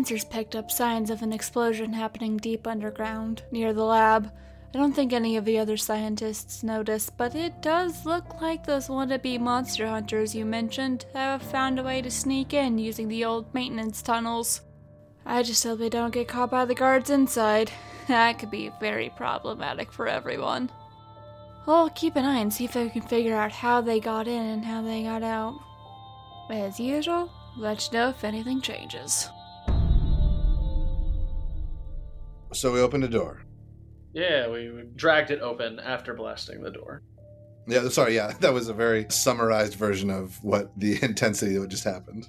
Sensors picked up signs of an explosion happening deep underground, near the lab. I don't think any of the other scientists noticed, but it does look like those wannabe monster hunters you mentioned have found a way to sneak in using the old maintenance tunnels. I just hope they don't get caught by the guards inside. That could be very problematic for everyone. Well, keep an eye and see if I can figure out how they got in and how they got out. As usual, let you know if anything changes. So we opened a door. Yeah, we we dragged it open after blasting the door. Yeah, sorry, yeah, that was a very summarized version of what the intensity that just happened.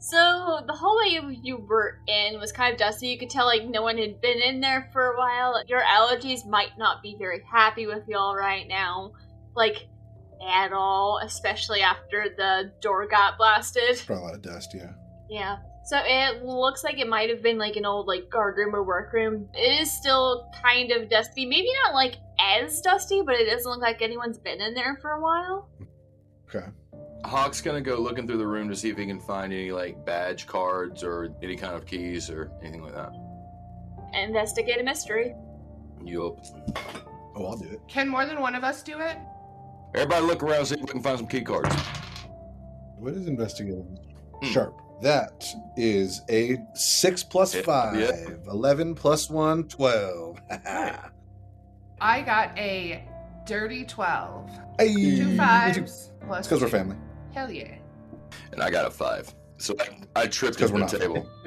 So the hallway you, you were in was kind of dusty. You could tell like no one had been in there for a while. Your allergies might not be very happy with y'all right now, like at all, especially after the door got blasted. Probably a lot of dust, yeah. Yeah. So it looks like it might have been like an old like guard room or workroom. It is still kind of dusty. Maybe not like as dusty, but it doesn't look like anyone's been in there for a while. Okay. Hawk's gonna go looking through the room to see if he can find any like badge cards or any kind of keys or anything like that. Investigate a mystery. Yup. Oh, I'll do it. Can more than one of us do it? Everybody look around, see if we can find some key cards. What is investigating? Hmm. Sharp. That is a 6 plus Yeah, 5. yeah. 11 plus 1, 12. I got a dirty 12. hey. Two fives. Plus It's because we're family. Hell yeah. And I got a five. So I, I tripped 'cause over we're the not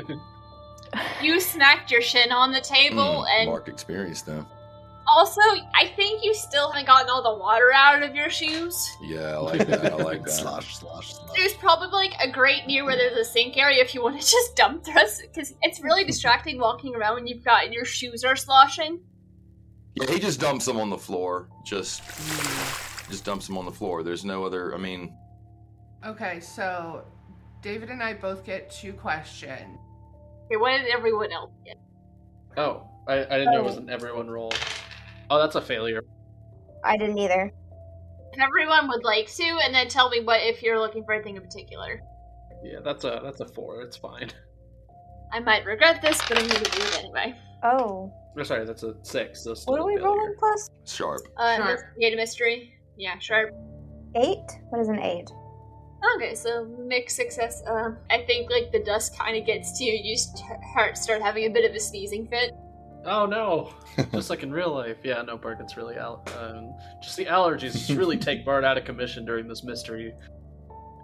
table. You smacked your shin on the table, Mm, and Mark experience though. Also, I think you still haven't gotten all the water out of your shoes. Yeah, I like that. I like that. slosh, slosh, slosh. There's probably like a grate near where there's a sink area if you want to just dump this, because it's really distracting walking around when you've got your shoes are sloshing. Yeah, he just dumps them on the floor. Just, hmm. just dumps them on the floor. There's no other. I mean, Okay, so David and I both get two questions. Okay, what did everyone else get? Oh, I, I didn't know it Oh. was an everyone roll. Oh, that's a failure. I didn't either. Everyone would like to, and then tell me what if you're looking for anything in particular. Yeah, that's a that's a four. It's fine. I might regret this, but I'm gonna do it anyway. Oh. Oh, sorry, that's a six. So What are we failure. rolling plus? sharp. Uh, Sharp. investigate a mystery. Yeah, sharp. Eight? What is an eight? Okay, so mixed success. Uh, I think like the dust kind of gets to you. You start start having a bit of a sneezing fit. Oh no! Just like in real life. Yeah, no, Bart, it's really al- um, just the allergies just really take Bart out of commission during this mystery.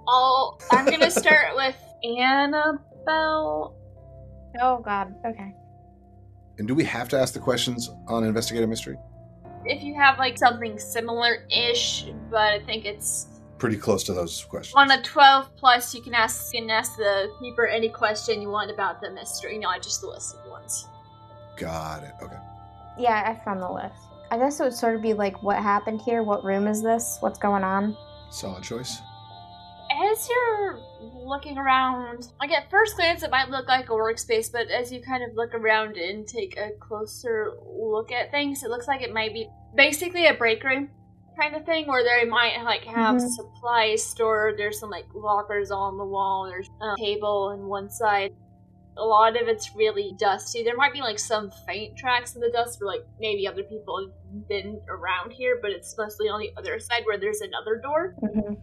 I'll. I'm gonna start with Annabelle. Oh god. Okay. And do we have to ask the questions on Investigative Mystery? If you have like something similar-ish, but I think it's Pretty close to those questions. on a 12 plus. You can ask you can ask the keeper any question you want about the mystery, not just the listed ones. Got it. Okay. Yeah, I found the list. I guess it would sort of be like what happened here, what room is this, what's going on? Solid choice. As you're looking around, like at first glance, it might look like a workspace, but as you kind of look around and take a closer look at things, it looks like it might be basically a break room kind of thing where they might like have Mhm. supplies stored. There's some like lockers on the wall. There's a table on one side. A lot of it's really dusty. There might be like some faint tracks in the dust where like maybe other people have been around here, but it's mostly on the other side where there's another door hmm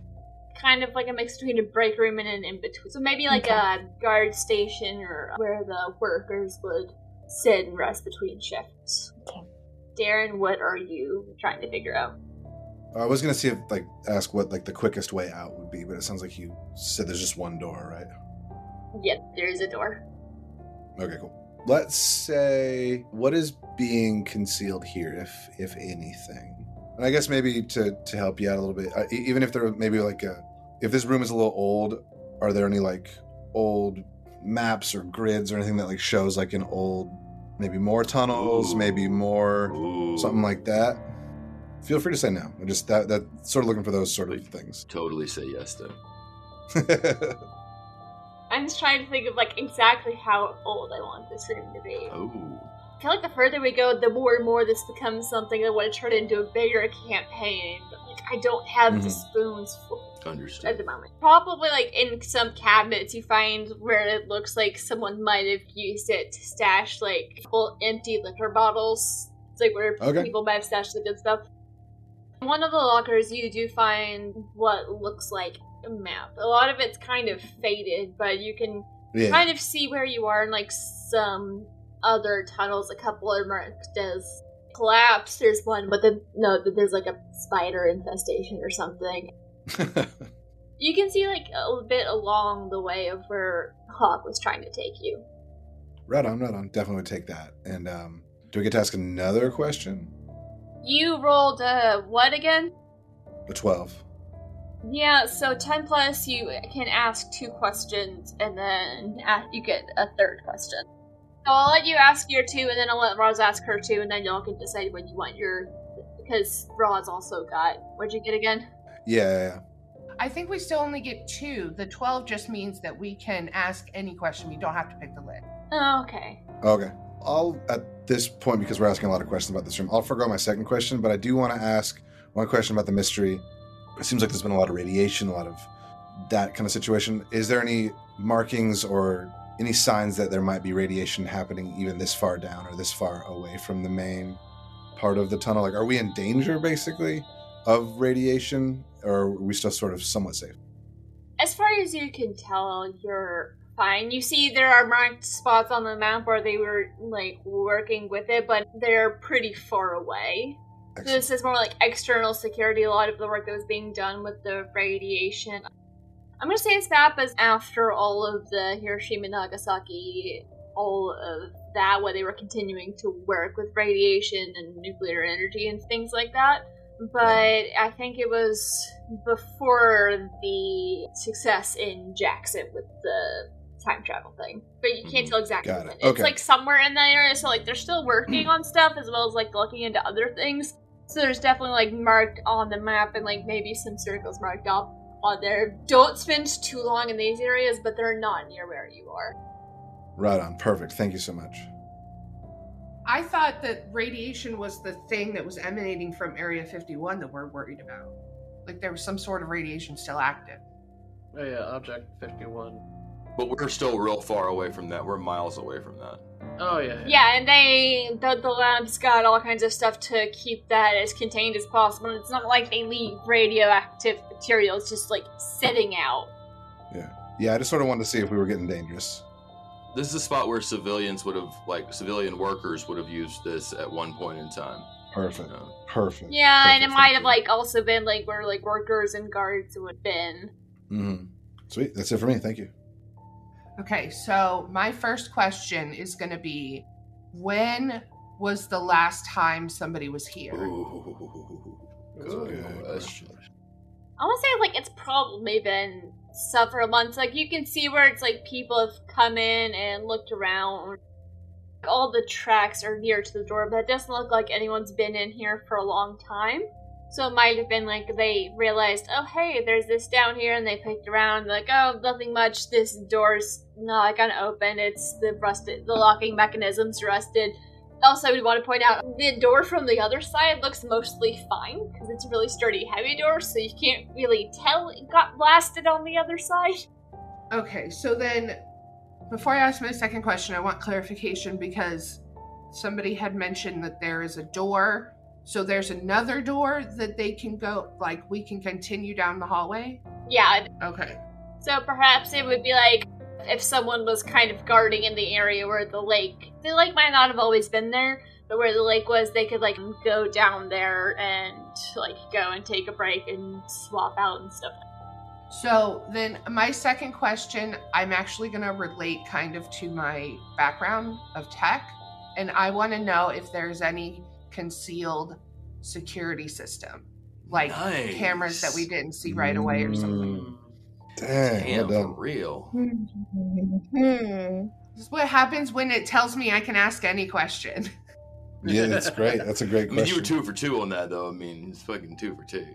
kind of like a mix between a break room and an in between. So maybe like Okay. a guard station or where the workers would sit and rest between shifts. Okay. Darren, what are you trying to figure out? I was gonna see if like ask what like the quickest way out would be, but it sounds like you said there's just one door, right? Yep, there is a door. Okay, cool. Let's say what is being concealed here, if if anything. And I guess maybe to to help you out a little bit, uh, even if there maybe like a if this room is a little old, are there any like old maps or grids or anything that like shows like an old maybe more tunnels, Ooh. maybe more Ooh, something like that? Feel free to say no. I'm just that that sort of looking for those sort of things. Totally say yes to. I'm just trying to think of like exactly how old I want this room to be. Oh, I feel like the further we go, the more and more this becomes something that would turn into a bigger campaign. But like I don't have the Mhm. spoons for at Understood. the moment. Probably like in some cabinets you find where it looks like someone might have used it to stash like full empty liquor bottles. It's like where Okay. people might have stashed the good stuff. In one of the lockers you do find what looks like map. A lot of it's kind of faded, but you can Yeah. kind of see where you are in like some other tunnels. A couple are marked as collapse. There's one, but then no, there's like a spider infestation or something. You can see like a bit along the way of where Hawk was trying to take you. right on, right on. Definitely would take that. And um, do we get to ask another question? You rolled a what again? A 12. Yeah, so ten plus you can ask two questions and then you get a third question. So I'll let you ask your two, and then I'll let Roz ask her two, and then y'all can decide when you want your. Because Roz also got. What'd you get again? Yeah, yeah, yeah. I think we still only get two. The 12 just means that we can ask any question. We don't have to pick the lid. Oh, okay. Okay. I'll, at this point, because we're asking a lot of questions about this room, I'll forego my second question, but I do want to ask one question about the mystery. It seems like there's been a lot of radiation, a lot of that kind of situation. Is there any markings or any signs that there might be radiation happening even this far down or this far away from the main part of the tunnel? Like, are we in danger, basically, of radiation, or are we still sort of somewhat safe? As far as you can tell, you're fine. You see, there are marked spots on the map where they were like working with it, but they're pretty far away. Excellent. This is more like external security. A lot of the work that was being done with the radiation. I'm gonna say it's map is after all of the Hiroshima, Nagasaki, all of that, where they were continuing to work with radiation and nuclear energy and things like that. But I think it was before the success in Jackson with the time travel thing. But you can't Mhm. tell exactly Got it. when. It's Okay. like somewhere in that area, so like they're still working on stuff as well as like looking into other things. So there's definitely like marked on the map and like maybe some circles marked up on there. Don't spend too long in these areas, but they're not near where you are. Right on. Perfect. Thank you so much. I thought that radiation was the thing that was emanating from Area 51 that we're worried about. Like there was some sort of radiation still active. Oh yeah, Object 51. But we're still real far away from that. We're miles away from that. Oh yeah. Yeah, and they the, the lab's got all kinds of stuff to keep that as contained as possible. And it's not like they leave radioactive material; it's just like sitting out. Yeah, yeah. I just sort of wanted to see if we were getting dangerous. This is a spot where civilians would have, like, civilian workers would have used this at one point in time. Perfect. You know? Perfect. Yeah, and it might have like also been like where like workers and guards would have been. Mm-hmm. Sweet. That's it for me. Thank you. Okay, so my first question is going to be when was the last time somebody was here? Ooh, That's a good good question. I want to say like it's probably been several months. Like you can see where it's like people have come in and looked around. All the tracks are near to the door, but it doesn't look like anyone's been in here for a long time. So it might have been like they realized, oh hey, there's this down here, and they picked around, like, oh, nothing much. This door's not gonna open. It's the rusted, the locking mechanism's rusted. Also, we want to point out the door from the other side looks mostly fine because it's a really sturdy, heavy door, so you can't really tell it got blasted on the other side. Okay, so then before I ask my second question, I want clarification because somebody had mentioned that there is a door. So there's another door that they can go, like, we can continue down the hallway? Yeah, Okay. so perhaps it would be like if someone was kind of guarding in the area where the lake, the lake might not have always been there, but where the lake was, they could like go down there and like go and take a break and swap out and stuff. So then my second question, I'm actually going to relate kind of to my background of tech. And I want to know if there's any concealed security system, like Nice. cameras that we didn't see right away or something. Mm. Dang, Damn, well for done. real. Hmm. This is what happens when it tells me I can ask any question. Yeah, that's great. That's a great I mean, you were two for two on that, though. I mean, it's fucking two for two.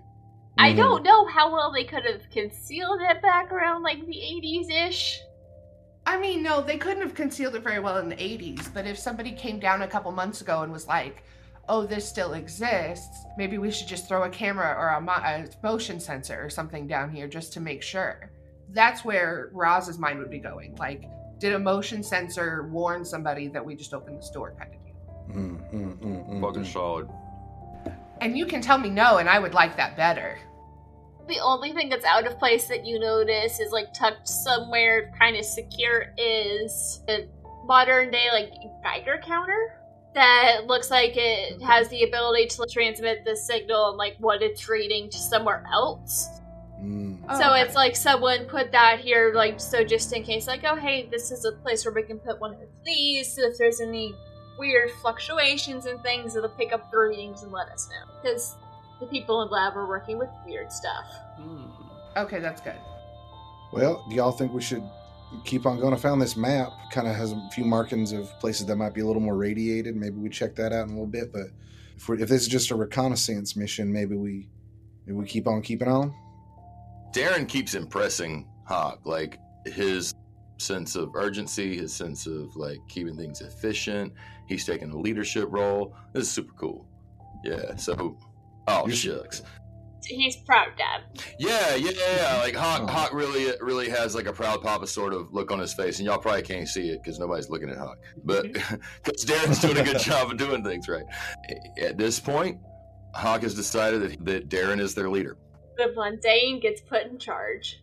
I Mhm. don't know how well they could have concealed it back around like the 80s ish. I mean, no, they couldn't have concealed it very well in the 80s, but if somebody came down a couple months ago and was like, oh, this still exists. Maybe we should just throw a camera or a, mo- a motion sensor or something down here just to make sure. That's where Roz's mind would be going. Like, did a motion sensor warn somebody that we just opened this door kind of deal? Mm, mm, mm, mm, Fucking mm. solid. And you can tell me no, and I would like that better. The only thing that's out of place that you notice is like tucked somewhere kind of secure is a modern day like Geiger counter that looks like it has the ability to transmit the signal and like what it's reading to somewhere else. Mm. Oh, so okay. it's like someone put that here like so just in case like oh hey this is a place where we can put one of these so if there's any weird fluctuations and things it'll pick up the readings and let us know because the people in lab are working with weird stuff. Hmm. Okay, that's good. Well, do y'all think we should keep on going? I found this map. Kind of has a few markings of places that might be a little more radiated. Maybe we check that out in a little bit. But if, we're, if this is just a reconnaissance mission, maybe we maybe we keep on keeping on. Darren keeps impressing Hawk, like his sense of urgency, his sense of like keeping things efficient. He's taking a leadership role. This is super cool. Yeah. So, oh You're- shucks. He's proud dad. Yeah, yeah, yeah. Like Hawk, Oh. Hawk really, really has like a proud papa sort of look on his face, and y'all probably can't see it because nobody's looking at Hawk. But mm-hmm. because Darren's doing a good job of doing things right. At this point, Hawk has decided that, that Darren is their leader. The mundane gets put in charge.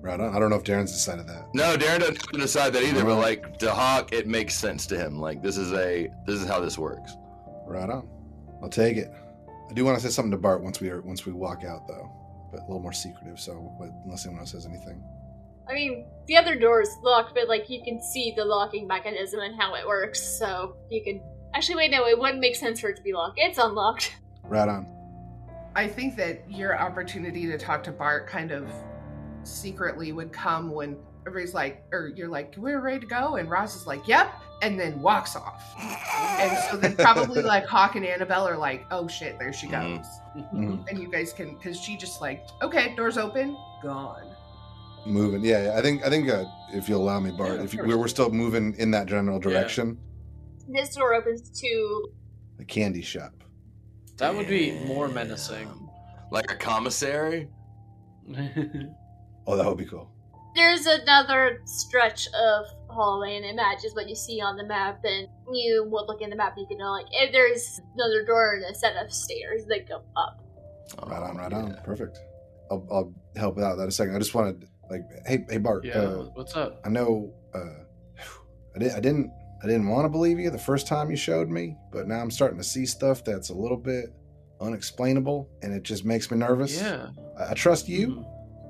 Right on. I don't know if Darren's decided that. No, Darren doesn't decide that either. But like to Hawk, it makes sense to him. Like this is a this is how this works. Right on. I'll take it. I do want to say something to Bart once we are once we walk out though, but a little more secretive. So, but unless anyone else says anything. I mean, the other door is locked, but like you can see the locking mechanism and how it works, so you can. Actually, wait, no, it wouldn't make sense for it to be locked. It's unlocked. Right on. I think that your opportunity to talk to Bart kind of secretly would come when everybody's like, or you're like, we're ready to go, and Roz is like, yep, and then walks off. And so then probably like Hawk and Annabelle are like, oh shit, there she goes. Mhm. Mhm. And you guys can, because she just like, okay, doors open, gone. Moving. Yeah, yeah. I think I think uh, if you'll allow me, Bart, Yeah, if you, we're, we're still moving in that general direction, This door opens to. the candy shop. That would be more menacing. Like a commissary. Oh, that would be cool. There's another stretch of hallway, and it matches what you see on the map. And you would look in the map, you can know like if there's another door and a set of stairs that go up. Right on, right on. yeah. Perfect. I'll, I'll help out that a second. I just wanted like, hey, hey, Bart. yeah. Uh, what's up? I know. Uh, I didn't. I didn't. I didn't want to believe you the first time you showed me, but now I'm starting to see stuff that's a little bit unexplainable, and it just makes me nervous. Yeah. I, I trust you, Mhm.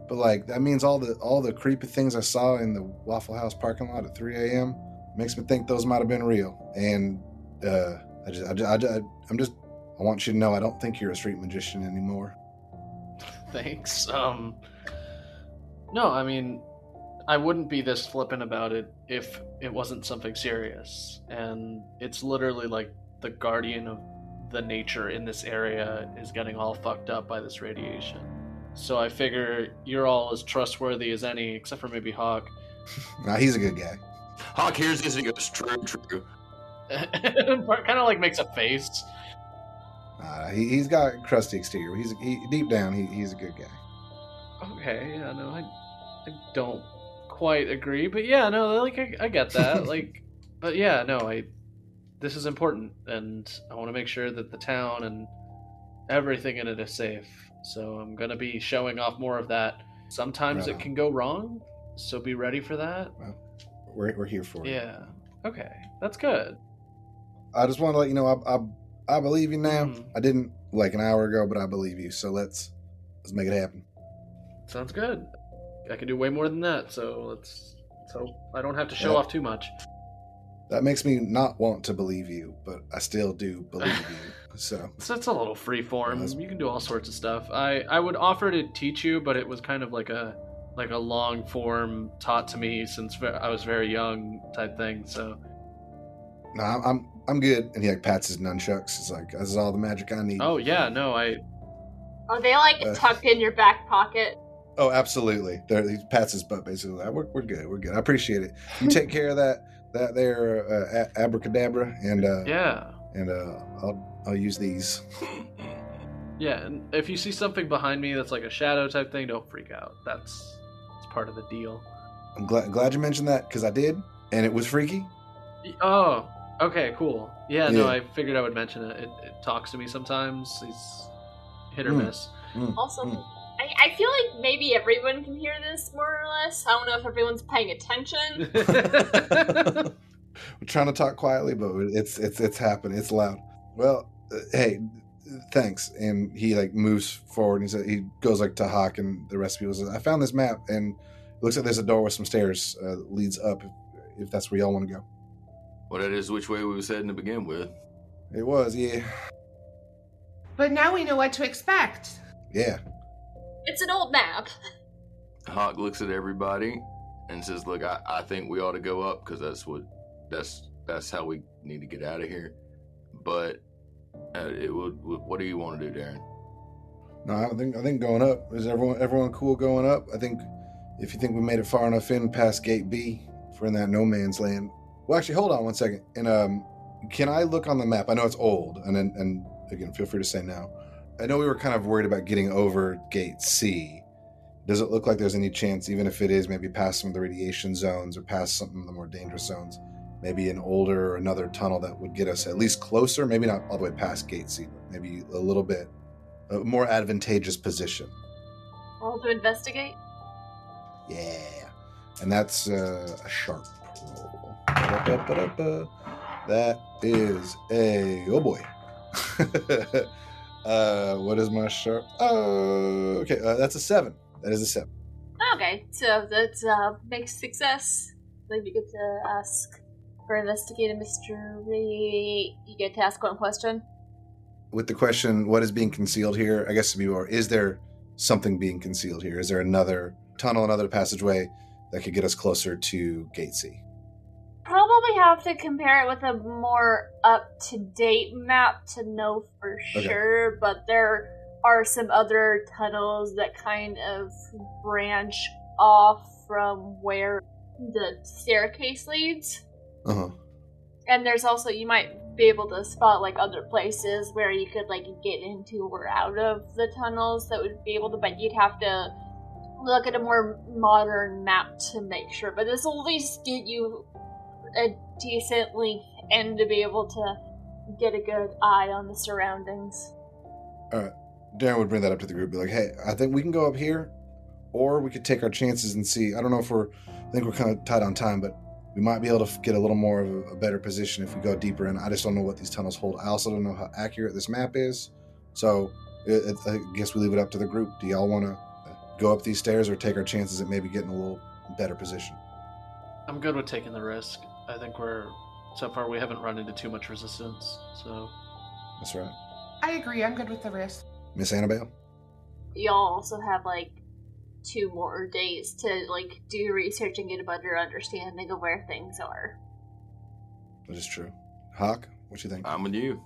But like that means all the all the creepy things I saw in the Waffle House parking lot at 3 a.m. makes me think those might have been real. And uh, I just, I, just, I, I'm just, I want you to know I don't think you're a street magician anymore. Thanks. Um. No, I mean, I wouldn't be this flippant about it if it wasn't something serious. And it's literally like the guardian of the nature in this area is getting all fucked up by this radiation. So I figure you're all as trustworthy as any, except for maybe Hawk. Nah, he's a good guy. Hawk hears this and he goes, "True, true." kind of like makes a face. Uh, he, he's got a crusty exterior. He's he, deep down, he, he's a good guy. Okay, yeah, no, I, I don't quite agree, but yeah, no, like I, I get that, like, but yeah, no, I, this is important, and I want to make sure that the town and everything in it is safe. So I'm gonna be showing off more of that. Sometimes Right it can go wrong, so be ready for that. We're, we're here for you. Yeah. Okay, that's good. I just want to let you know I I, I believe you now. Mhm. I didn't like an hour ago, but I believe you. So let's let's make it happen. Sounds good. I can do way more than that, so let's. So I don't have to show Yeah. off too much. That makes me not want to believe you, but I still do believe you. So So it's a little free form. That's- You can do all sorts of stuff. I I would offer to teach you, but it was kind of like a like a long form taught to me since I was very young type thing. So no, I'm I'm, I'm good. And he like pats his nunchucks. It's like this is all the magic I need. oh yeah, no, I Are they like Uh. tucked in your back pocket? Oh, absolutely. There, he pats his butt basically. We're, we're good. We're good. I appreciate it. You take care of that that there uh, a- abracadabra, and uh, yeah. and uh, I'll I'll use these. Yeah, and if you see something behind me that's like a shadow type thing, don't freak out. That's it's part of the deal. I'm glad glad you mentioned that because I did, and it was freaky. Oh, okay, cool. Yeah, no, I figured I would mention it. It, it talks to me sometimes. He's hit or Hmm. miss. Mm, Also, mm. I, I feel like maybe everyone can hear this more or less. I don't know if everyone's paying attention. We're trying to talk quietly, but it's it's it's happening. It's loud. Well, uh, hey, thanks. And he like moves forward. And he said he goes like to Hawk and the rest of people. Says, I found this map, and it looks like there's a door with some stairs uh, that leads up. If, if that's where y'all want to go. Well, that is which way we was heading to begin with. It was, yeah, But now we know what to expect. yeah. It's an old map. Hawk looks at everybody and says, "Look, I, I think we ought to go up because that's what that's that's how we need to get out of here." But uh, it would. What do you want to do, Darren? No, I think I think going up is everyone everyone cool going up. I think if you think we made it far enough in past Gate B, if we're in that no man's land. Well, actually, hold on one second. And um, can I look on the map? I know it's old, and and again, feel free to say now. I know we were kind of worried about getting over Gate C. Does it look like there's any chance, even if it is maybe past some of the radiation zones or past some of the more dangerous zones, maybe an older or another tunnel that would get us at least closer, maybe not all the way past Gate C, but maybe a little bit a more advantageous position. Roll to investigate. Yeah. And that's uh, a sharp roll. That is a oh boy. uh, what is my sharp? Oh, okay. Uh, that's a seven. That is a seven. Okay, so that's uh, mixed success. Then you get to ask for investigate a mystery. You get to ask one question. With the question, what is being concealed here? I guess to be more, is there something being concealed here? Is there another tunnel, another passageway that could get us closer to Gate C? Probably have to compare it with a more up to date map to know for Okay. sure, but there are some other tunnels that kind of branch off from where the staircase leads. Uh huh. And there's also you might be able to spot like other places where you could like get into or out of the tunnels that would be able to but you'd have to look at a more modern map to make sure. But this will at least get you a decent length and to be able to get a good eye on the surroundings. Alright. Darren would bring that up to the group, be like, "Hey, I think we can go up here, or we could take our chances and see. I don't know if we're, I think we're kind of tight on time, but we might be able to get a little more of a, a better position if we go deeper in. I just don't know what these tunnels hold. I also don't know how accurate this map is, so it, it, I guess we leave it up to the group. Do y'all want to go up these stairs or take our chances at maybe getting a little better position? I'm good with taking the risk. I think we're so far we haven't run into too much resistance. So That's right, I agree. I'm good with the risk. Miss Annabelle. Y'all also have like two more days to like do research and get a better understanding of where things are. That is true. Hawk, what you think? I'm with you.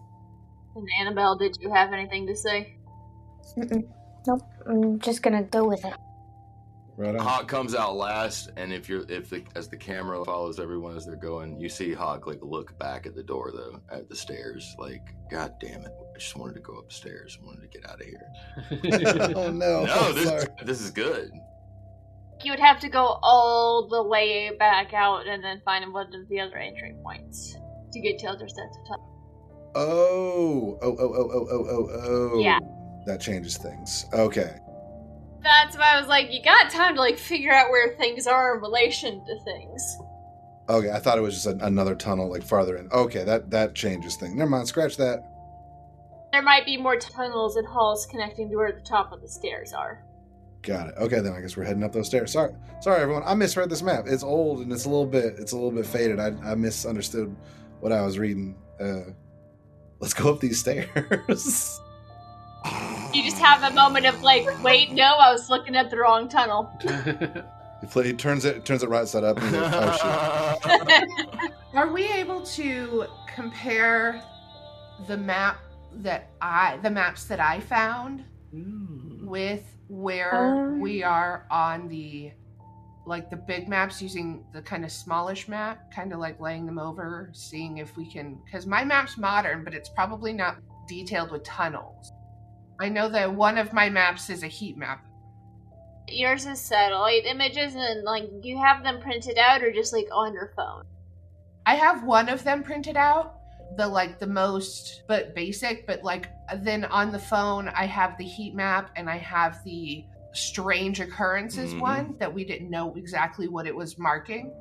And Annabelle, did you have anything to say? Mm-mm. Nope. I'm just gonna go with it. Right on. Hawk comes out last, and if you're if the as the camera follows everyone as they're going, you see Hawk like look back at the door though, at the stairs, like, God damn it, I just wanted to go upstairs, I wanted to get out of here. oh no! no, this this is good. You would have to go all the way back out and then find one of the other entry points to get to other sets of tunnels. Oh, oh, oh, oh, oh, oh, oh, oh. Yeah. That changes things. Okay. That's why I was like, you got time to like figure out where things are in relation to things. Okay, I thought it was just an another tunnel like farther in. Okay, that that changes things. Never mind. Scratch that. There might be more tunnels and halls connecting to where the top of the stairs are. Got it. Okay, then I guess we're heading up those stairs. Sorry, sorry everyone. I misread this map. It's old and it's a little bit it's a little bit faded. I I misunderstood what I was reading. Uh, let's go up these stairs. You just have a moment of like, wait, no, I was looking at the wrong tunnel. He, play, he turns it turns it right side up. And he's like, oh shit. Are we able to compare the map that I the maps that I found Mm. with where Um. we are on the like the big maps using the kind of smallish map, kind of like laying them over, seeing if we can because my map's modern, but it's probably not detailed with tunnels. I know that one of my maps is a heat map. Yours is satellite images, and like you have them printed out or just like on your phone. I have one of them printed out, the like the most but basic, but like then on the phone I have the heat map and I have the strange occurrences Mhm. one that we didn't know exactly what it was marking.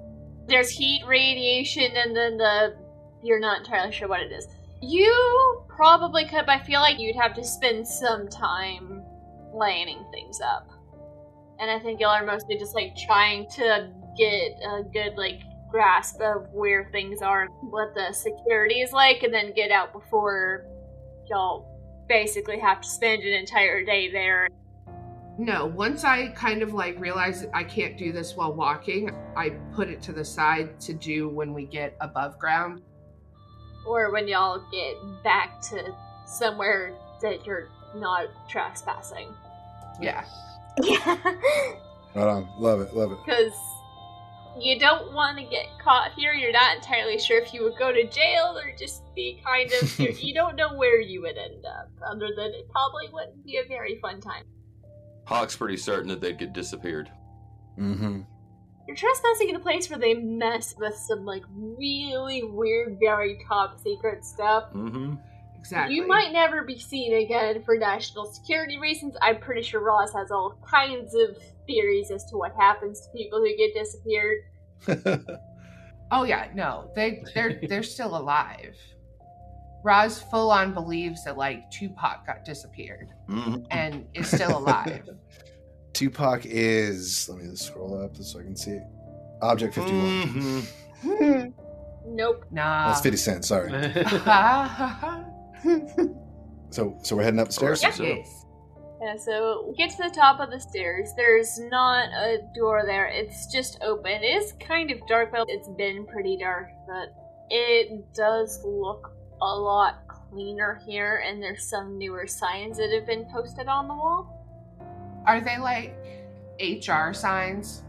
There's heat radiation, and then the you're not entirely sure what it is. You probably could, but I feel like you'd have to spend some time lining things up. And I think y'all are mostly just like trying to get a good like grasp of where things are, what the security is like, and then get out before y'all basically have to spend an entire day there. No, once I kind of like realize I can't do this while walking, I put it to the side to do when we get above ground. Or when y'all get back to somewhere that you're not trespassing. Yeah. Yeah. Right on. Love it. Love it. because you don't want to get caught here. You're not entirely sure if you would go to jail or just be kind of. you, you don't know where you would end up, other than it probably wouldn't be a very fun time. Hawk's pretty certain that they'd get disappeared. Mm-hmm. You're trespassing in a place where they mess with some like really weird, very top secret stuff. Mm-hmm. Exactly. You might never be seen again for national security reasons. I'm pretty sure Roz has all kinds of theories as to what happens to people who get disappeared. Oh yeah, no, they they're they're still alive. Roz full on believes that like Tupac got disappeared Mm-hmm. and is still alive. Tupac is. Let me just scroll up so I can see it. Object 51. Mhm. Hmm. Nope. Nah. That's 50 Cent. Sorry. So, so we're heading up the stairs. Yep. So- Yeah, so we get to the top of the stairs. There's not a door there. It's just open. It is kind of dark, but it's been pretty dark. But it does look a lot cleaner here, and there's some newer signs that have been posted on the wall. Are they like HR signs?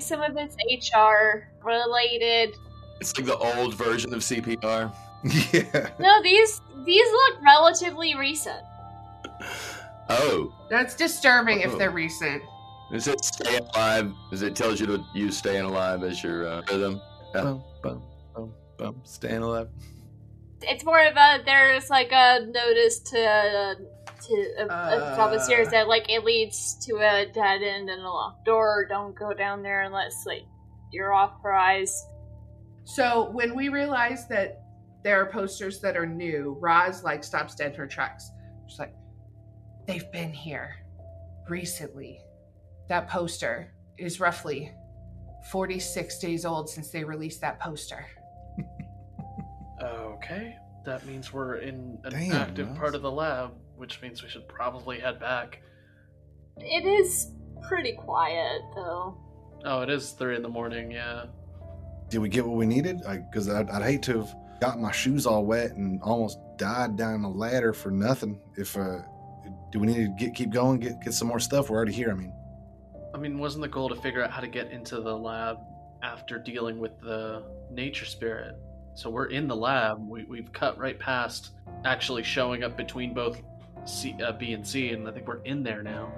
Some of it's HR related. It's like the old version of CPR. yeah. No, these these look relatively recent. Oh, That's disturbing if Oh. they're recent. is it staying alive? Is it tells you to use staying alive as your uh, rhythm? Yeah. Bum, bum, bum, bum. Staying alive. It's more of a there's like a notice to uh, to uh, at the top of stairs that like it leads to a dead end and a locked door. Don't go down there unless like you're authorized. So when we realize that there are posters that are new, Roz like stops dead in her tracks. She's like, they've been here recently. That poster is roughly 46 days old since they released that poster. Okay, that means we're in an Damn, active Roz. part of the lab, which means we should probably head back. It is pretty quiet though. Oh, it is three in the morning. Yeah. Did we get what we needed? Because I'd, I'd hate to have got my shoes all wet and almost died down the ladder for nothing. If uh, do we need to get keep going, get get some more stuff? We're already here. I mean, I mean, wasn't the goal to figure out how to get into the lab after dealing with the nature spirit? So we're in the lab. We, we've cut right past actually showing up between both C, uh, B and C, and I think we're in there now.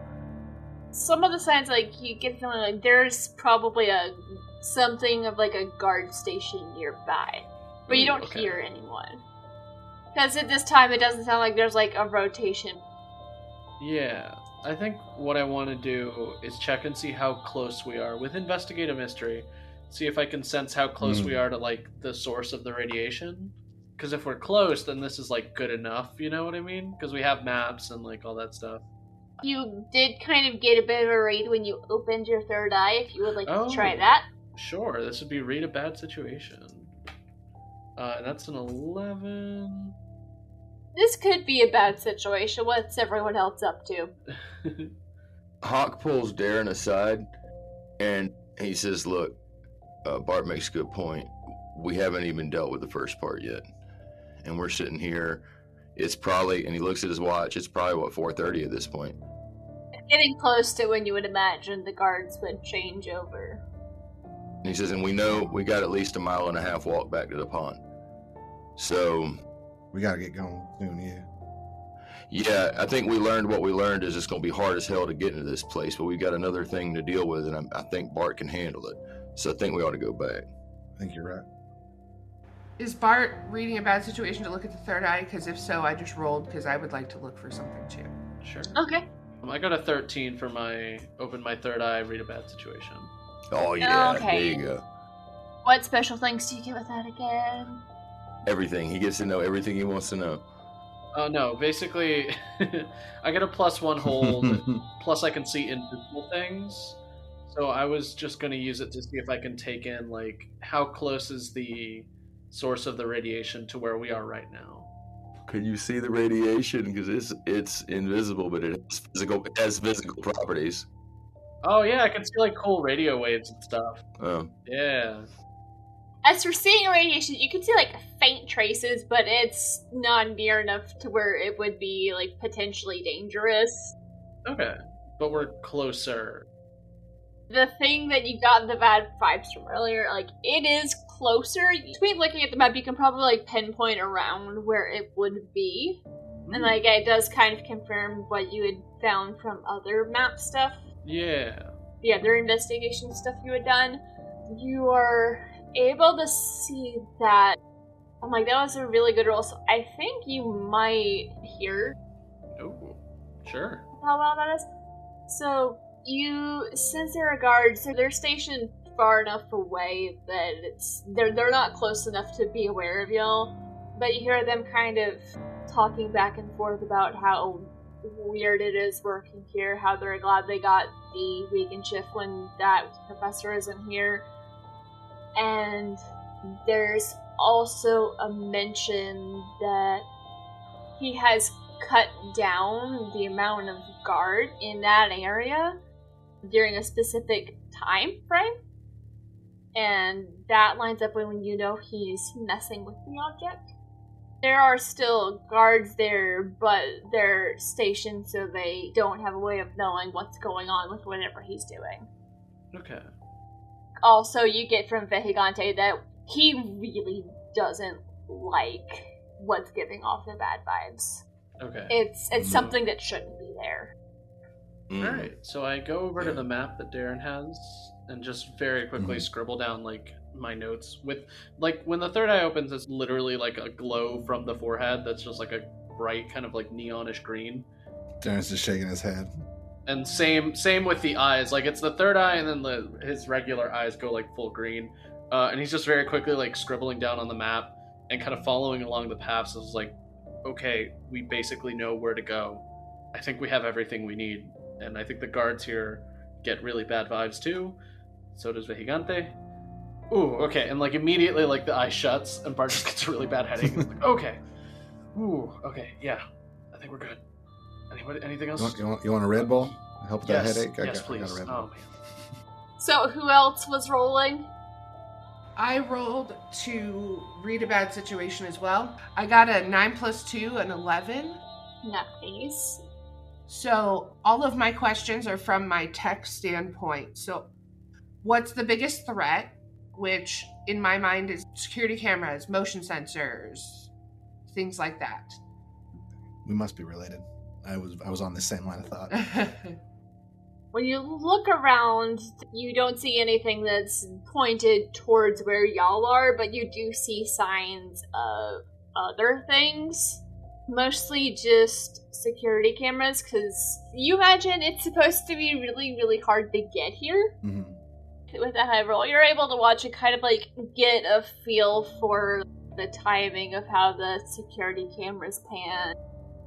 Some of the signs like you get the feeling like there's probably a something of like a guard station nearby, but you don't okay. hear anyone. Because at this time, it doesn't sound like there's like a rotation Yeah, I think what I want to do is check and see how close we are with investigative mystery. See if I can sense how close Hmm. we are to like the source of the radiation. Because if we're close, then this is like good enough. You know what I mean? Because we have maps and like all that stuff. You did kind of get a bit of a read when you opened your third eye. If you would like Oh. to try that, Sure, this would be read a bad situation. Uh, and that's an eleven. this could be a bad situation. What's everyone else up to? Hawk pulls Darren aside and he says, Look, uh, Bart makes a good point. We haven't even dealt with the first part yet. And we're sitting here. It's probably, and he looks at his watch, it's probably, what, 4.30 at this point. Getting close to when you would imagine the guards would change over. And he says, and we know we got at least a mile and a half walk back to the pond. So We gotta get going soon. Yeah. Yeah, I think we learned what we learned is it's going to be hard as hell to get into this place, but we've got another thing to deal with, and I, I think Bart can handle it. So I think we ought to go back. I think you're right. Is Bart reading a bad situation to look at the third eye? Because if so, I just rolled because I would like to look for something too. Sure. Okay. Um, I got a 13 for my open my third eye, read a bad situation. Oh yeah, Okay. there you go. What special things do you get with that again? Everything he gets to know everything he wants to know. Oh no, basically, I get a plus one hold, plus I can see invisible things. So I was just gonna use it to see if I can take in like how close is the source of the radiation to where we are right now. Can you see the radiation? Because it's it's invisible, but it has physical it has physical properties. Oh yeah, I can see like cool radio waves and stuff. Oh, Yeah. As for seeing radiation, you can see like faint traces, but it's not near enough to where it would be like potentially dangerous. Okay. But we're closer. The thing that you got the bad vibes from earlier, like it is closer. Between looking at the map, you can probably like pinpoint around where it would be, and mm. like it does kind of confirm what you had found from other map stuff. Yeah. the other investigation stuff you had done, you are able to see that. Oh I'm like, that was a really good roll. So I think you might hear Oh. Sure. how well that is. So you sense there are guards. So they're stationed far enough away that it's they're they're not close enough to be aware of y'all. But you hear them kind of talking back and forth about how weird it is working here, how they're glad they got the weekend shift when that professor isn't here. And there's also a mention that he has cut down the amount of guard in that area during a specific time frame. And that lines up with when you know he's messing with the object. There are still guards there, but they're stationed so they don't have a way of knowing what's going on with whatever he's doing. Okay. Also, you get from Vejigante that he really doesn't like what's giving off the bad vibes. Okay. It's it's Mhm. something that shouldn't be there. mm. All right. So I go over Yeah. to the map that Darren has and just very quickly Mhm. scribble down like my notes with like when the third eye opens it's literally like a glow from the forehead that's just like a bright kind of like neonish green. Darren's just shaking his head. And same same with the eyes. Like it's the third eye and then the his regular eyes go like full green. Uh, and he's just very quickly like scribbling down on the map and kind of following along the paths is like okay, we basically know where to go. I think we have everything we need. And I think the guards here get really bad vibes too. So does Vejigante. Ooh, okay. And like immediately like the eye shuts and Bart just gets a really bad headache. He's like, okay. Ooh, okay, yeah. I think we're good. Anybody anything else? You want, you want, you want a Red Bull? Help with that headache? I yes, got, I got please. a Red Oh Bull. man. So who else was rolling? I rolled to read a bad situation as well. I got a 9 plus 2, an 11. Nice. So all of my questions are from my tech standpoint. So, what's the biggest threat? Which, in my mind, is security cameras, motion sensors, things like that. We must be related. I was I was on the same line of thought. When you look around, you don't see anything that's pointed towards where y'all are, but you do see signs of other things. Mostly just security cameras, because you imagine it's supposed to be really, really hard to get here. hmm with a high roll, you're able to watch and kind of like get a feel for the timing of how the security cameras pan.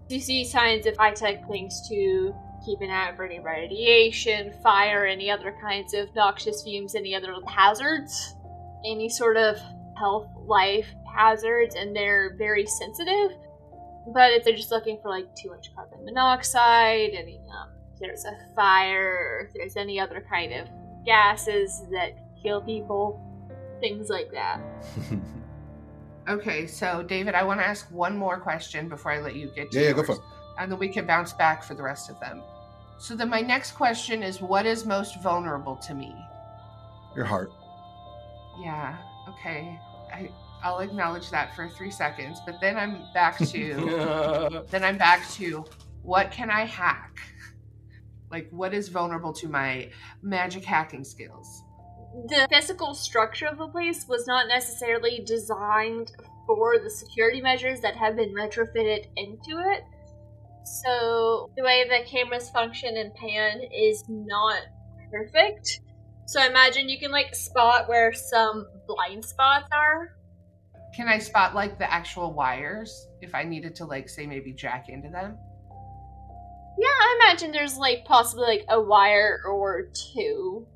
You see signs of high tech things to keep an eye out for any radiation, fire, any other kinds of noxious fumes, any other hazards, any sort of health, life hazards, and they're very sensitive. But if they're just looking for like too much carbon monoxide, any um, there's a fire, if there's any other kind of gases that kill people, things like that. okay, so David, I want to ask one more question before I let you get to Yeah, yeah, go for it. and then we can bounce back for the rest of them. So then, my next question is, what is most vulnerable to me? Your heart. Yeah. Okay. I I'll acknowledge that for three seconds, but then I'm back to then I'm back to what can I hack? Like what is vulnerable to my magic hacking skills? The physical structure of the place was not necessarily designed for the security measures that have been retrofitted into it. So the way that cameras function in Pan is not perfect. So I imagine you can like spot where some blind spots are. Can I spot like the actual wires if I needed to like say maybe jack into them? Yeah, I imagine there's like possibly like a wire or two.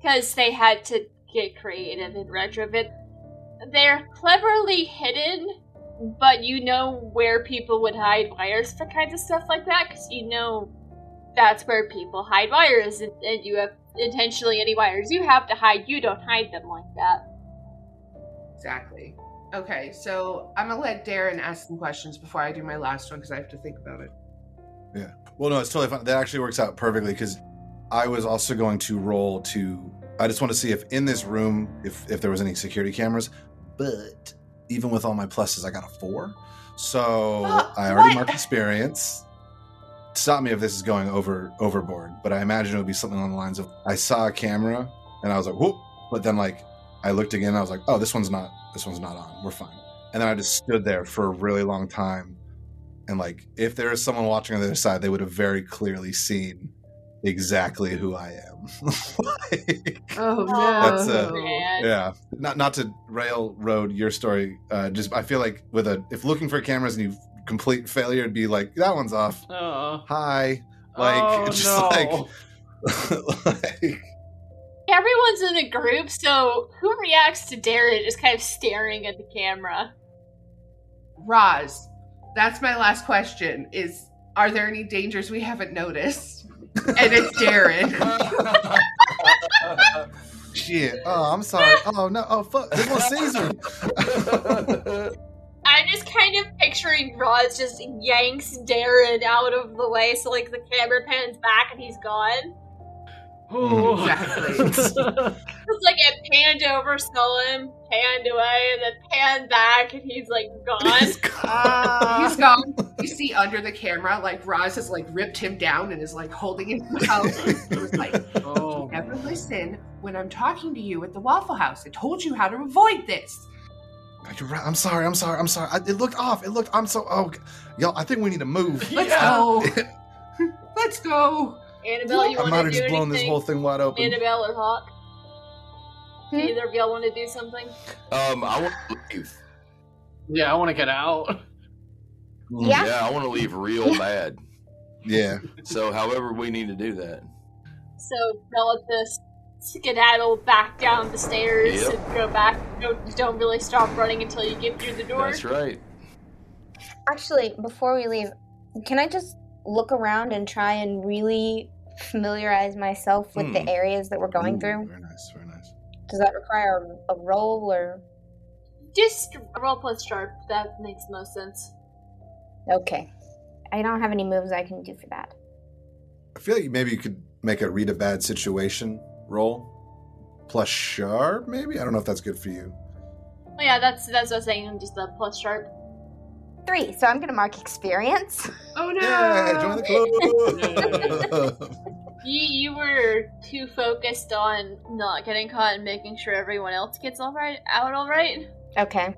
Because they had to get creative and retrofit. They're cleverly hidden, but you know where people would hide wires for kinds of stuff like that, because you know that's where people hide wires, and, and you have intentionally any wires you have to hide, you don't hide them like that. Exactly. Okay, so I'm gonna let Darren ask some questions before I do my last one because I have to think about it. Well, no, it's totally fine. That actually works out perfectly because I was also going to roll to. I just want to see if in this room, if if there was any security cameras. But even with all my pluses, I got a four. So Ah, I already what? marked experience. Stop me if this is going over overboard, but I imagine it would be something along the lines of I saw a camera and I was like, whoop, but then like I looked again and I was like, oh, this one's not this one's not on. We're fine. And then I just stood there for a really long time and like if there is someone watching on the other side they would have very clearly seen exactly who i am Like, Oh That's, uh, Man. yeah not not to railroad your story uh just i feel like with a if looking for cameras and you complete failure it'd be like that one's off Oh, hi like oh it's no. just like, like Everyone's in a group, so who reacts to Darren just kind of staring at the camera? Roz, that's my last question. Is are there any dangers we haven't noticed? And it's Darren. shit oh i'm sorry oh no oh fuck this one sees me I'm just kind of picturing Roz just yanks Darren out of the way, so like the camera pans back and he's gone. Oh. Exactly. It's like it panned over, saw him, panned away, and then panned back, and he's like gone. He's gone. You see under the camera, like Roz has like ripped him down and is like holding him out. It was like, oh. never listen when I'm talking to you at the Waffle House. I told you how to avoid this. You're right. I'm sorry. I'm sorry. I'm sorry. I, it looked off. It looked. I'm so. Oh, y'all. I think we need to move. Let's Yeah. go. Let's go. Annabelle, you I want might to have do just blown this anything? whole thing wide open. Annabelle or Hawk? Hmm? Either of y'all want to do something? Um, I want to leave. Yeah, I want to get out. Mm, Yeah. Yeah, I want to leave real bad. Yeah. So, however, we need to do that. So Bella just skedaddle back down the stairs Yep. and go back. Don't, don't really stop running until you get through the door. That's right. Actually, before we leave, can I just look around and try and really familiarize myself with Hmm. the areas that we're going Ooh, through? Very nice. Very nice. Does that require a, a roll or? Just roll plus sharp. That makes the most sense. Okay, I don't have any moves I can do for that. I feel like maybe you could make a read a bad situation roll plus sharp. Maybe I don't know if that's good for you. Oh, yeah, that's that's what I was saying. Just the plus sharp. Three, so I'm gonna mark experience. Oh no! Yeah, join the club. You you were too focused on not getting caught and making sure everyone else gets all right out all right. Okay.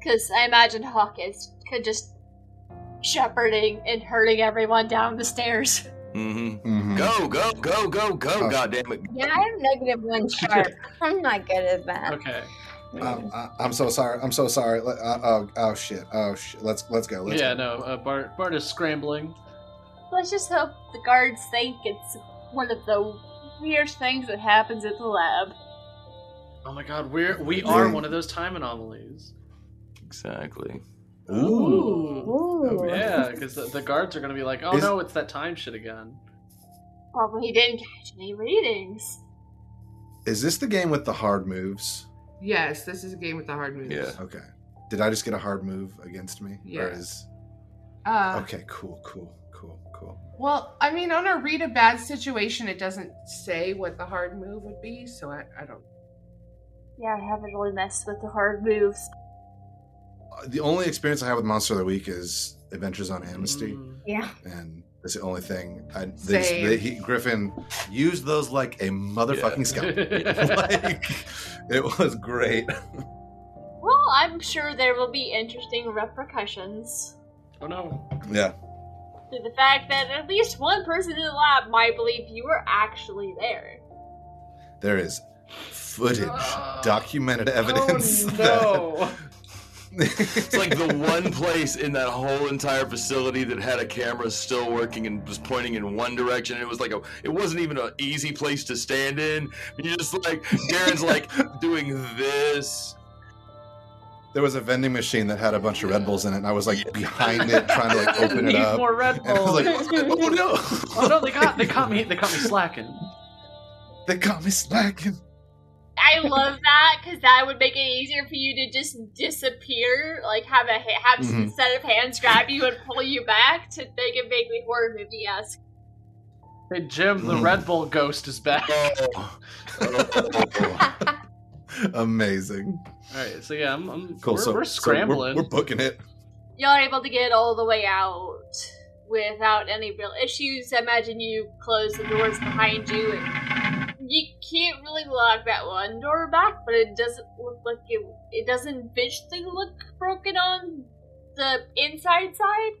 Because I imagine Hawk is could just shepherding and hurting everyone down the stairs. Mm-hmm. Mhm. Go, go, go, go, go! Oh. God damn it! Yeah, I have negative one sharp. I'm not good at that. Okay. Um, I, I'm so sorry. I'm so sorry. Uh, oh, oh shit. Oh shit. Let's let's go. Let's yeah, go. no. Uh, Bart Bart is scrambling. Let's just hope the guards think it's one of the weird things that happens at the lab. Oh my God, we're we are one of those time anomalies. Exactly. Ooh. Ooh. Yeah, because the, the guards are gonna be like, oh Is- no, it's that time shit again. Probably didn't catch any readings. Is this the game with the hard moves? Yes, this is a game with the hard moves. Yeah. Okay. Did I just get a hard move against me? Or Yeah. is Uh, okay. Cool. Cool. Cool. Cool. Well, I mean, on a read a bad situation, it doesn't say what the hard move would be, so I, I don't. Yeah, I haven't really messed with the hard moves. the only experience I have with Monster of the Week is Adventure Zone Amnesty, Mm. Yeah. and that's the only thing. I, they, Same. they, he, Griffin used those like a motherfucking Yeah. scalpel. like it was great. Well, I'm sure there will be interesting repercussions Oh no. Yeah, to the fact that at least one person in the lab might believe you were actually there. there is footage, Ah. documented evidence. Oh no. that- It's like the one place in that whole entire facility that had a camera still working and was pointing in one direction. It was like a, it wasn't even an easy place to stand in. You just like Darren's like doing this. there was a vending machine that had a bunch of Red Bulls in it, and I was like behind it trying to like open it Need up. more Red And I was like, oh no! oh no, they got they caught me they caught me slacking. They got me slacking. I love that because that would make it easier for you to just disappear, like have a ha- have Mhm. a set of hands grab you and pull you back to make it vaguely horror movie esque. Hey Jim, the Mm. Red Bull ghost is back. Oh. Oh. Amazing. Alright, so yeah, I'm, I'm Cool. we're, so we're so scrambling. we're, we're booking it. Y'all are able to get all the way out without any real issues. I imagine you close the doors behind you, and you can't really lock that one door back, but it doesn't look like it. It doesn't visually look broken on the inside side,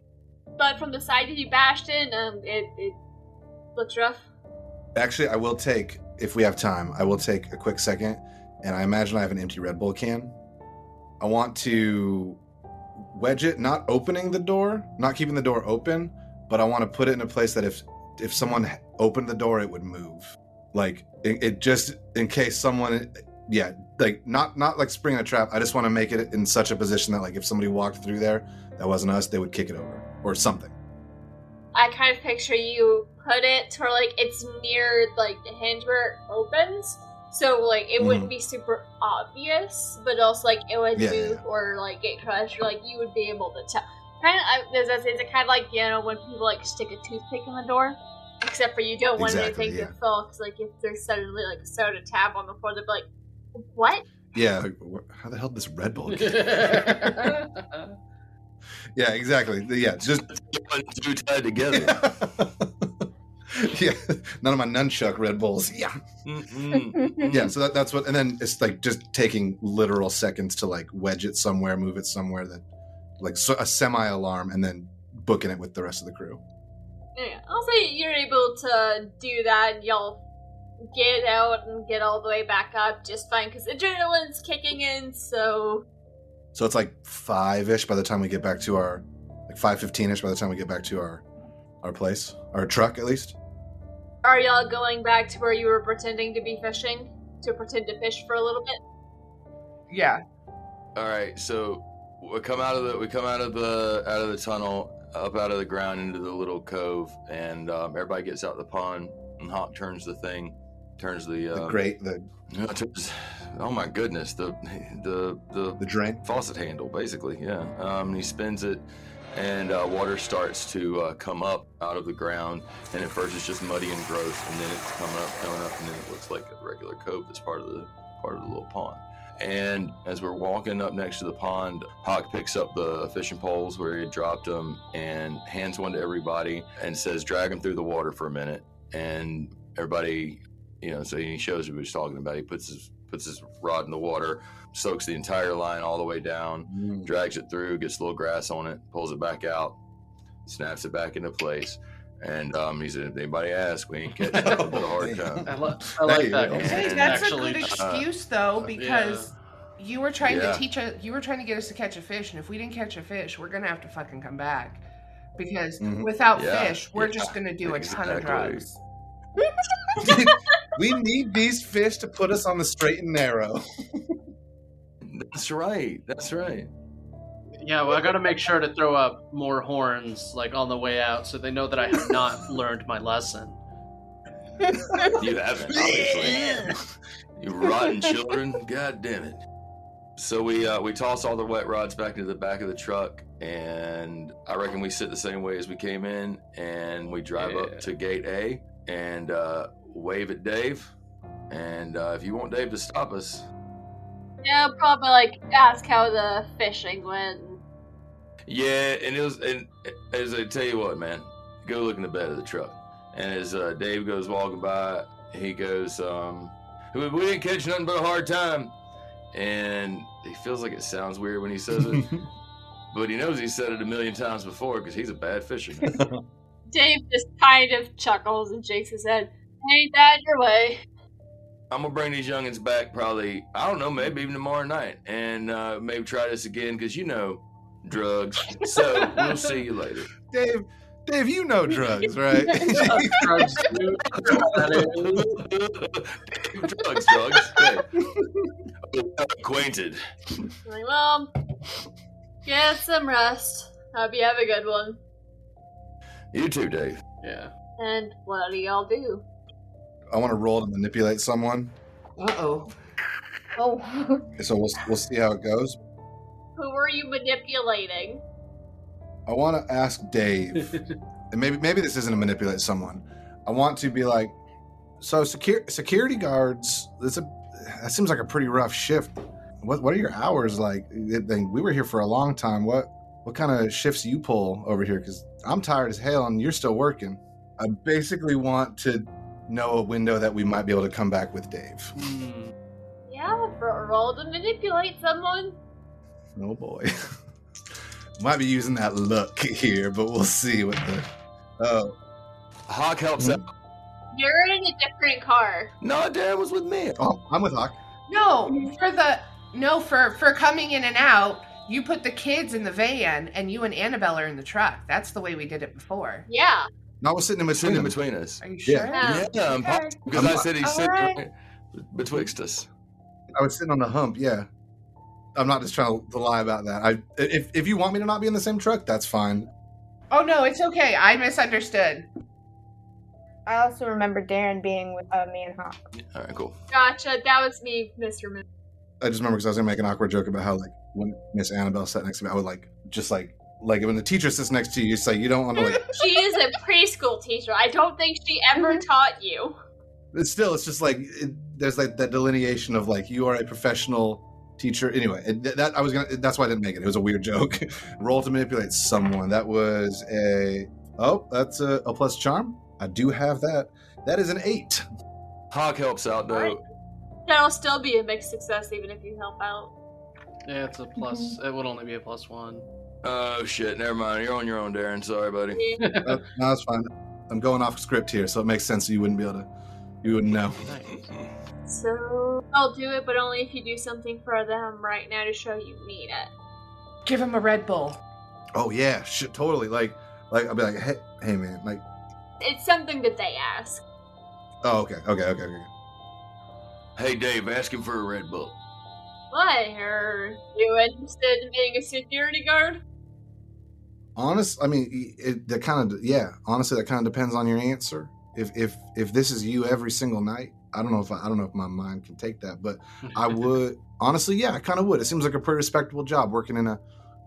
but from the side that you bashed in, um, it it looks rough. Actually, I will take if we have time. I will take a quick second, and I imagine I have an empty Red Bull can. I want to wedge it, not opening the door, not keeping the door open, but I want to put it in a place that if if someone opened the door, it would move. Like it, it just in case someone, yeah, like not not like spring a trap. I just want to make it in such a position that like if somebody walked through there, that wasn't us, they would kick it over or something. I kind of picture you put it to where like it's near like the hinge where it opens. So like it wouldn't mm-hmm. be super obvious, but also like it would Yeah, move or like get crushed or like you would be able to tell. Kind of, as I say, it's kind of like you know when people like stick a toothpick in the door, except for you don't want Exactly, anything yeah. to fall because like if there's suddenly like a soda tab on the floor, they'd be like, "What?" Yeah, like, how the hell did this Red Bull? Get? yeah, exactly. Yeah, just One, two tied together. yeah, none of my nunchuck Red Bulls. Yeah, Mm-mm, mm-mm. yeah. So that, that's what, and then it's like just taking literal seconds to like wedge it somewhere, move it somewhere that, like so, a semi alarm, and then booking it with the rest of the crew. Yeah, I'll say you're able to do that. and Y'all get out and get all the way back up just fine because adrenaline's kicking in. So So it's like five ish by the time we get back to our, like five fifteen ish by the time we get back to our, our place, our truck at least. Are y'all going back to where you were pretending to be fishing? To pretend to fish for a little bit? Yeah. All right, so we come out of the we come out of the out of the tunnel, up out of the ground into the little cove, and um, everybody gets out the pond. And Hawk turns the thing, turns the, The um, great, the turns- oh my goodness, the the the the drain. faucet handle, basically. Yeah. Um, he spins it, and uh, water starts to uh, come up out of the ground. And at first, it's just muddy and gross, and then it's coming up, coming up, and then it looks like a regular cove that's part of the part of the little pond. And as we're walking up next to the pond, Hawk picks up the fishing poles where he had dropped them and hands one to everybody and says, "Drag them through the water for a minute." And everybody, you know, so he shows what he's talking about. He puts his puts his rod in the water, soaks the entire line all the way down, Mm. drags it through, gets a little grass on it, pulls it back out, snaps it back into place. And um, he said, if anybody asks, we ain't catching up with a hard time. I, lo- I like that. yeah. Hey, that's actually, a good excuse though, because you were trying Yeah. to teach us. You were trying to get us to catch a fish, and if we didn't catch a fish, we're gonna have to fucking come back. Because Mhm. without Yeah, fish, we're yeah, just gonna do a ton of exactly. drugs. we need these fish to put us on the straight and narrow. That's right. That's right. Yeah, well, I got to make sure to throw up more horns like on the way out, so they know that I have not learned my lesson. You haven't, obviously. you rotten children. God damn it. So we uh, we toss all the wet rods back into the back of the truck, and I reckon we sit the same way as we came in, and we drive Yeah. up to gate A and uh, wave at Dave. And uh, if you want Dave to stop us, Yeah, probably like ask how the fishing went. Yeah, and it was, and as I tell you what, man, go look in the bed of the truck. And as uh, Dave goes walking by, he goes, um, "We we didn't catch nothing but a hard time," and he feels like it sounds weird when he says it, but he knows he said it a million times before because he's a bad fisherman. Dave just kind of chuckles and shakes his head. Ain't that your way? I'm gonna bring these youngins back probably, I don't know, maybe even tomorrow night, and uh, maybe try this again because you know, drugs. So we'll see you later. Dave, Dave, you know drugs, right? Drugs, drugs, drugs. Hey. Acquainted. I'm like, well, get some rest. Hope you have a good one. You too, Dave. Yeah. And what do y'all do? I want to roll to manipulate someone, Uh oh. Oh. so we'll we'll see how it goes. Who were you manipulating? I want to ask Dave, and maybe maybe this isn't to manipulate someone. I want to be like, so secure, security guards. That's a that seems like a pretty rough shift. What what are your hours like? They- We were here for a long time. What what kind of shifts you pull over here? Because I'm tired as hell, and you're still working. I basically want to know a window that we might be able to come back with Dave. Hmm. Yeah, ro- roll to manipulate someone. Oh boy. Might be using that look here, but we'll see what the. Oh, Hawk helps Hmm? out. You're in a different car. No, Dad was with me. oh, I'm with Hawk. No, for the no for for coming in and out. You put the kids in the van, and you and Annabelle are in the truck. That's the way we did it before. Yeah. No, I was sitting in between Sitting in between us. Are you sure? Yeah. Yeah, I'm Okay. because I said he's All sitting right. right betwixt us. I was sitting on the hump. Yeah, I'm not just trying to lie about that. I if if you want me to not be in the same truck, that's fine. Oh no, it's okay. I misunderstood. I also remember Darren being with uh, me and Hawk. All right, cool. Gotcha. That was me, Mr. Moon. I just remember because I was gonna make an awkward joke about how like when Miss Annabelle sat next to me, I would like just like like when the teacher sits next to you, it's like you don't want to like. She is a preschool teacher. I don't think she ever taught you. It's still, it's just like it, there's like that delineation of like you are a professional teacher. Anyway, it, that I was gonna. That's why I didn't make it. It was a weird joke. Roll to manipulate someone. That was a. Oh, that's a, a plus charm. I do have that. That is an eight. Hawk helps out though. Alright. That'll still be a mixed success even if you help out. Yeah, it's a plus. It would only be a plus one. Oh shit, never mind. You're on your own, Darren. Sorry, buddy. Uh, no, that's fine. I'm going off script here, so it makes sense. You wouldn't be able to. You wouldn't know. So I'll do it, but only if you do something for them right now to show you mean it. Give him a Red Bull. Oh yeah, shit, totally. Like, like I'll be like, hey, hey, man, like, It's something that they ask. oh, okay, okay, okay, okay. Hey, Dave, ask him for a Red Bull. Why? Are you interested in being a security guard? Honest, I mean, it, that kind of, yeah. Honestly, that kind of depends on your answer. If if if this is you every single night, I don't know if I, I don't know if my mind can take that, but I would honestly, yeah, I kind of would. It seems like a pretty respectable job working in a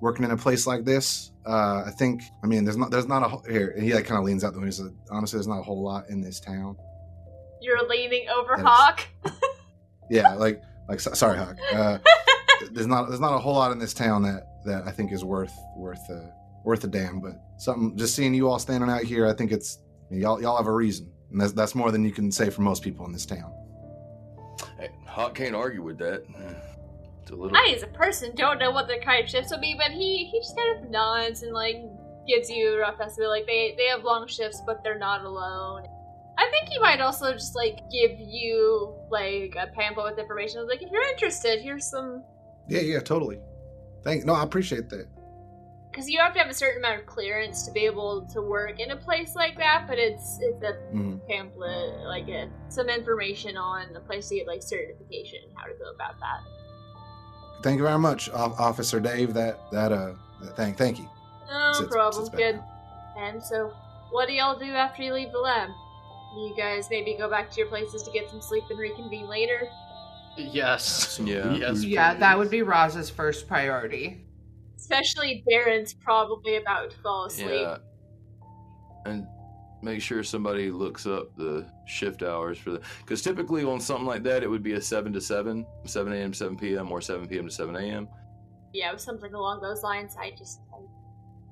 working in a place like this. Uh, I think, I mean, there's not there's not a whole- here. He like kind of leans out the window. He says, honestly, there's not a whole lot in this town. You're leaning over Yes. Hawk. Yeah, like like so- sorry, Hawk. Uh, there's not there's not a whole lot in this town that that I think is worth worth uh, worth a damn. But something just seeing you all standing out here, I think it's y'all y'all have a reason, and that's that's more than you can say for most people in this town. Hey, Hawk can't argue with that. It's a little. I, as a person, don't know what their kind of shifts will be, but he he just kind of nods and like gives you a rough estimate. Like they they have long shifts, but they're not alone. I think he might also just like give you like a pamphlet with information. Like if you're interested, here's some Yeah, yeah, totally. Thank no, I appreciate that. Because you have to have a certain amount of clearance to be able to work in a place like that. But it's it's a Mhm. pamphlet, like a, some information on the place to get like certification and how to go about that. Thank you very much, O- Officer Dave. That that uh, that, thank thank you. No Sits- problem, sits good. down. And so, what do y'all do after you leave the lab? You guys maybe go back to your places to get some sleep and reconvene later? Yes. Yeah. Yes. Yeah, that would be Roz's first priority. Especially Darren's probably about to fall asleep. Yeah. And make sure somebody looks up the shift hours for the. Because typically on something like that, it would be a 7 to 7, 7 a.m. to 7 p.m., or 7 p.m. to 7 a.m. Yeah, something along those lines. I just I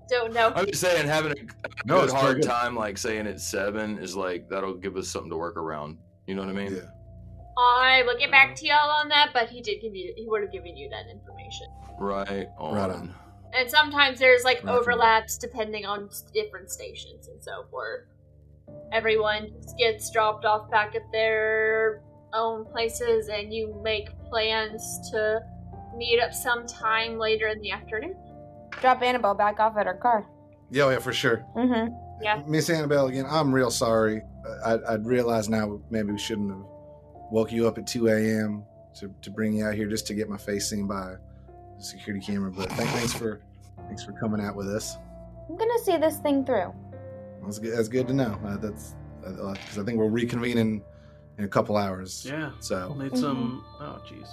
don't know. I'm just saying, having a, a No, good hard good. time, like saying it's seven, is like that'll give us something to work around. You know what I mean? Yeah. I will get back to y'all on that, but he did give you he would have given you that information. Right. On. Right on. And sometimes there's like Right. overlaps depending on different stations and so forth. Everyone gets dropped off back at their own places, and you make plans to meet up sometime later in the afternoon. Drop Annabelle back off at her car. Yeah, oh, yeah, for sure. Mm-hmm. Yeah. Miss Annabelle, again, I'm real sorry. I, I'd realize now maybe we shouldn't have woke you up at 2 a.m. To, to bring you out here just to get my face seen by the security camera. But thank, thanks for thanks for coming out with us. I'm gonna see this thing through. That's good. That's good to know. Uh, that's because I think we're reconvening in a couple hours. Yeah. So We'll need some. Oh, jeez.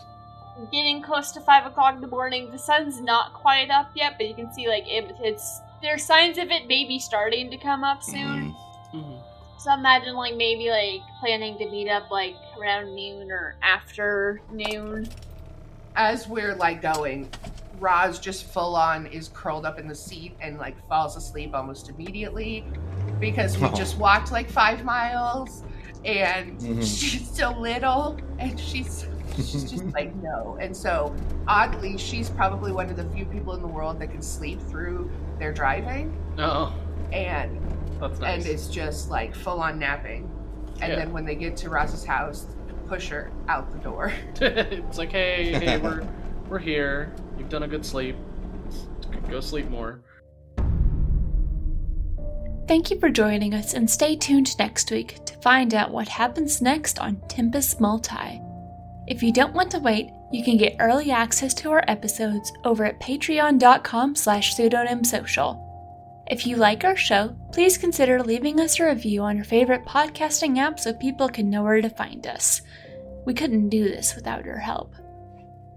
Getting close to five o'clock in the morning, the sun's not quite up yet, but you can see like it, it's there's signs of it maybe starting to come up soon. Mhm. So imagine like maybe like planning to meet up like around noon or after noon. As we're like going, Roz just full on is curled up in the seat and like falls asleep almost immediately because we Oh. just walked like five miles and Mhm. she's so little and she's she's just like no. And so oddly, she's probably one of the few people in the world that can sleep through their driving Oh, and that's nice. and it's just like full on napping. And Yeah. then when they get to Roz's house, push her out the door. it's like, hey, hey, we're we're here. You've done a good sleep. Go sleep more. Thank you for joining us and stay tuned next week to find out what happens next on Tempest Multi. If you don't want to wait, you can get early access to our episodes over at patreon.com slash pseudonymsocial. If you like our show, please consider leaving us a review on your favorite podcasting app so people can know where to find us. We couldn't do this without your help.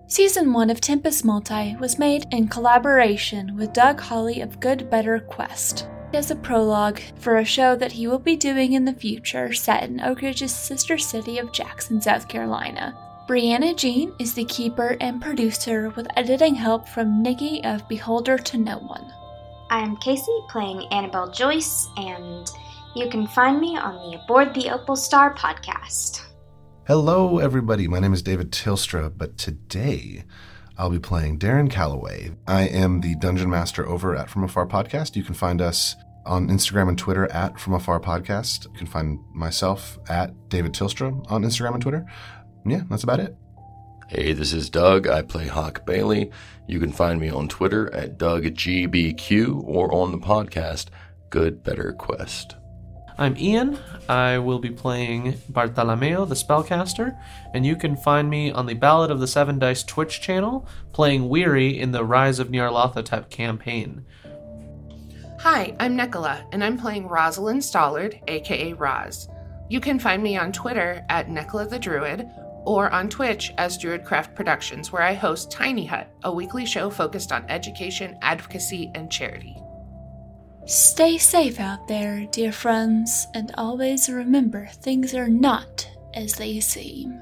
Season 1 of Tempest Multi was made in collaboration with Doug Holly of Good Better Quest as a prologue for a show that he will be doing in the future set in Oak Ridge's sister city of Jackson, South Carolina. Brianna Jean is the keeper and producer with editing help from Nikki of Beholder to No One. I'm Casey playing Annabelle Joyce, and you can find me on the Aboard the Opal Star podcast. Hello, everybody. My name is David Tilstra, but today I'll be playing Darren Calloway. I am the dungeon master over at From Afar Podcast. You can find us on Instagram and Twitter at From Afar Podcast. You can find myself at David Tilstra on Instagram and Twitter. Yeah, that's about it. Hey, this is Doug. I play Hawk Bailey. You can find me on Twitter at DougGBQ or on the podcast Good Better Quest. I'm Ian. I will be playing Bartolomeo, the spellcaster, and you can find me on the Ballad of the Seven Dice Twitch channel, playing Weary in the Rise of Nyarlathotep campaign. Hi, I'm Nicola, and I'm playing Rosalind Stollard, aka Roz. You can find me on Twitter at Nicola the Druid or on Twitch as Druidcraft Productions, where I host Tiny Hut, a weekly show focused on education, advocacy, and charity. Stay safe out there, dear friends, and always remember things are not as they seem.